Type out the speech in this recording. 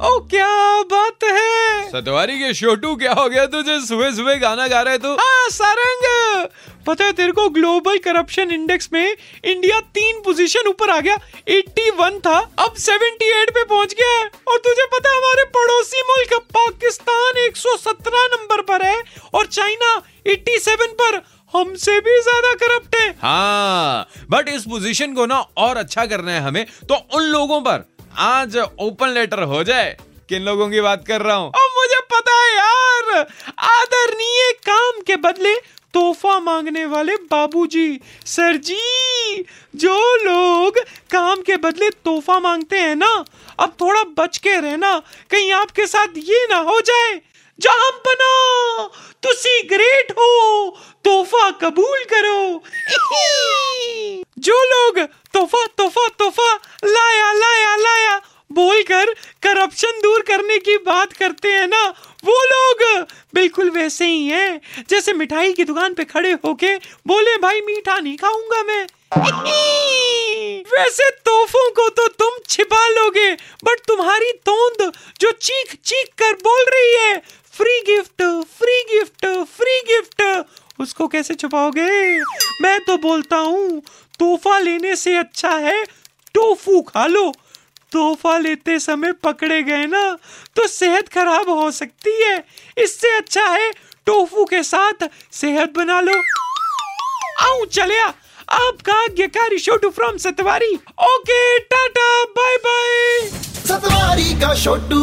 ओ क्या बात है? सतवारी के छोटू क्या हो गया? तुझे सुबह सुबह गाना गा रहे तू? हाँ सारंग। पता है तेरे को ग्लोबल करप्शन इंडेक्स में इंडिया तीन पोजीशन ऊपर आ गया। 81 था अब 78 पे पहुँच गया है। और तुझे पता है हमारे पड़ोसी मुल्क पाकिस्तान 117 नंबर पर है और चाइना 87 पर हमसे भी ज़्यादा करप्ट है। हाँ बट इस पोजीशन को ना और अच्छा करना है हमें तो उन लोगों पर आज ओपन लेटर हो जाए किन लोगों की बात कर रहा हूँ? मुझे पता है यार। आदरणीय काम के बदले तोहफा मांगने वाले बाबूजी, सर जी, जो लोग काम के बदले तोहफा मांगते हैं ना, अब थोड़ा बच के रहना, कहीं आपके साथ ये ना हो जाए। जहाँ बना, तुसी ग्रेट हो, तोहफा कबूल करो। जो लोग तोहफा तोहफा करप्शन दूर करने की बात करते हैं ना, वो लोग बिल्कुल वैसे ही हैं। जैसे मिठाई की दुकान पे खड़े होके बोले, भाई, मीठा नहीं खाऊँगा मैं। वैसे तोहफों को तो तुम छिपा लोगे बट तुम्हारी तोंद जो चीख चीख कर बोल रही है free gift free gift free gift उसको कैसे छुपाओगे? मैं तो बोलता हूँ, तोहफा लेने से अच्छा है, टोफू खा लो। तोहफा लेते समय पकड़े गए ना तो सेहत खराब हो सकती है। इससे अच्छा है टोफू के साथ सेहत बना लो। आऊ चलिया आपका आज्ञाकारी Chhotu from Satwari. Okay, tata bye bye Satwari का छोटू